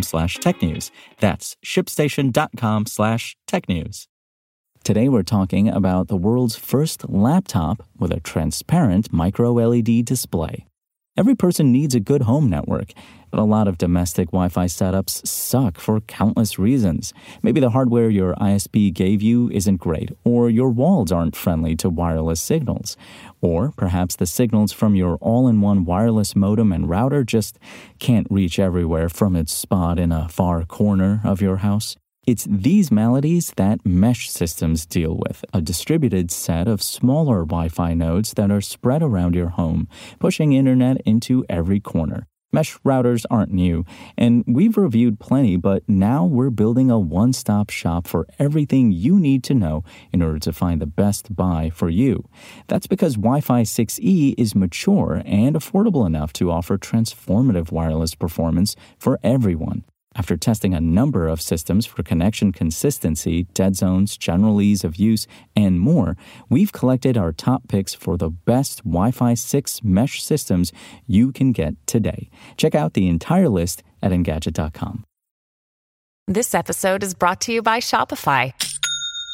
slash technews. That's shipstation.com slash technews. Today we're talking about the world's first laptop with a transparent micro LED display. Every person needs a good home network, but a lot of domestic Wi Fi setups suck for countless reasons. Maybe the hardware your ISP gave you isn't great, or your walls aren't friendly to wireless signals, or perhaps the signals from your all in one wireless modem and router just can't reach everywhere from its spot in a far corner of your house. It's these maladies that mesh systems deal with, a distributed set of smaller Wi Fi nodes that are spread around your home, pushing internet into every corner. Mesh routers aren't new, and we've reviewed plenty, but now we're building a one stop shop for everything you need to know in order to find the best buy for you. That's because Wi Fi 6E is mature and affordable enough to offer transformative wireless performance for everyone. After testing a number of systems for connection consistency, dead zones, general ease of use, and more, we've collected our top picks for the best Wi Fi 6 mesh systems you can get today. Check out the entire list at Engadget.com. This episode is brought to you by Shopify.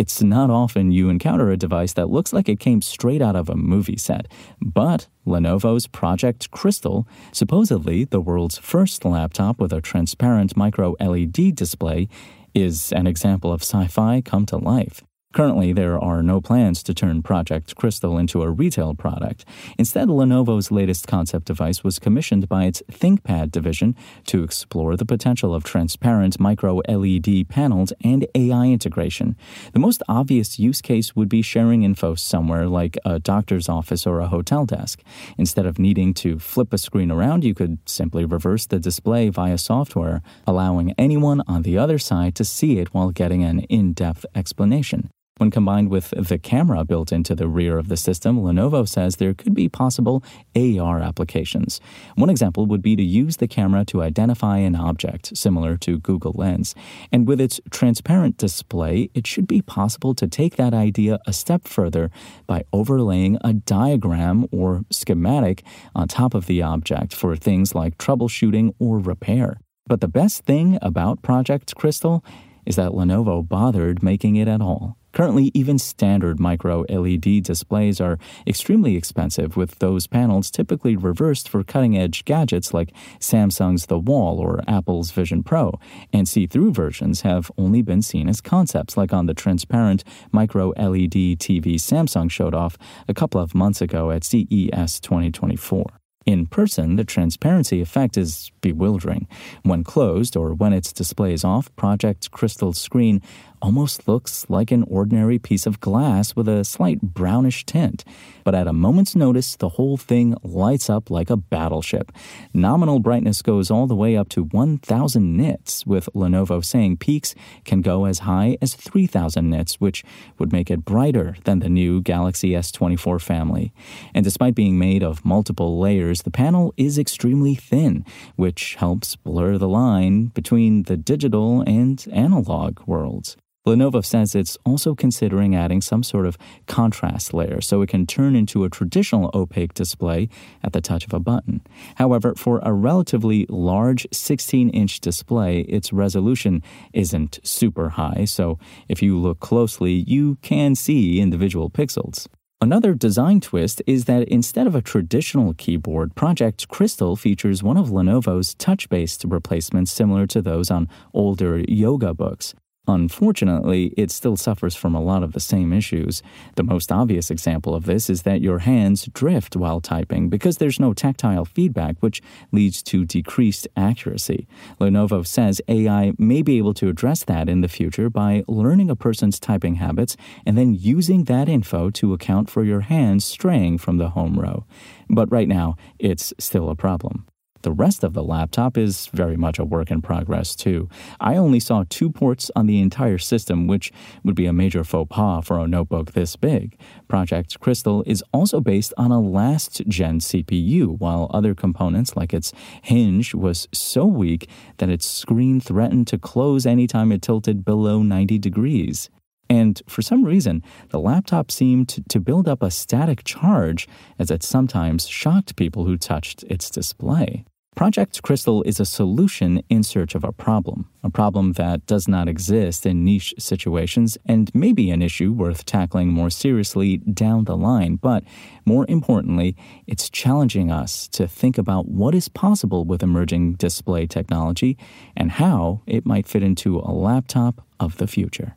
It's not often you encounter a device that looks like it came straight out of a movie set, but Lenovo's Project Crystal, supposedly the world's first laptop with a transparent micro LED display, is an example of sci fi come to life. Currently, there are no plans to turn Project Crystal into a retail product. Instead, Lenovo's latest concept device was commissioned by its ThinkPad division to explore the potential of transparent micro LED panels and AI integration. The most obvious use case would be sharing info somewhere like a doctor's office or a hotel desk. Instead of needing to flip a screen around, you could simply reverse the display via software, allowing anyone on the other side to see it while getting an in depth explanation. When combined with the camera built into the rear of the system, Lenovo says there could be possible AR applications. One example would be to use the camera to identify an object, similar to Google Lens. And with its transparent display, it should be possible to take that idea a step further by overlaying a diagram or schematic on top of the object for things like troubleshooting or repair. But the best thing about Project Crystal is that Lenovo bothered making it at all. Currently, even standard micro LED displays are extremely expensive, with those panels typically reversed for cutting edge gadgets like Samsung's The Wall or Apple's Vision Pro, and see through versions have only been seen as concepts, like on the transparent micro LED TV Samsung showed off a couple of months ago at CES 2024. In person, the transparency effect is bewildering. When closed or when its display is off, Project Crystal's screen almost looks like an ordinary piece of glass with a slight brownish tint. But at a moment's notice, the whole thing lights up like a battleship. Nominal brightness goes all the way up to 1,000 nits, with Lenovo saying peaks can go as high as 3,000 nits, which would make it brighter than the new Galaxy S24 family. And despite being made of multiple layers, the panel is extremely thin, which helps blur the line between the digital and analog worlds. Lenovo says it's also considering adding some sort of contrast layer so it can turn into a traditional opaque display at the touch of a button. However, for a relatively large 16 inch display, its resolution isn't super high, so if you look closely, you can see individual pixels. Another design twist is that instead of a traditional keyboard, Project Crystal features one of Lenovo's touch based replacements similar to those on older Yoga Books. Unfortunately, it still suffers from a lot of the same issues. The most obvious example of this is that your hands drift while typing because there's no tactile feedback, which leads to decreased accuracy. Lenovo says AI may be able to address that in the future by learning a person's typing habits and then using that info to account for your hands straying from the home row. But right now, it's still a problem. The rest of the laptop is very much a work in progress, too. I only saw two ports on the entire system, which would be a major faux pas for a notebook this big. Project Crystal is also based on a last gen CPU, while other components, like its hinge, was so weak that its screen threatened to close anytime it tilted below 90 degrees. And for some reason, the laptop seemed to build up a static charge as it sometimes shocked people who touched its display. Project Crystal is a solution in search of a problem, a problem that does not exist in niche situations and may be an issue worth tackling more seriously down the line. But more importantly, it's challenging us to think about what is possible with emerging display technology and how it might fit into a laptop of the future.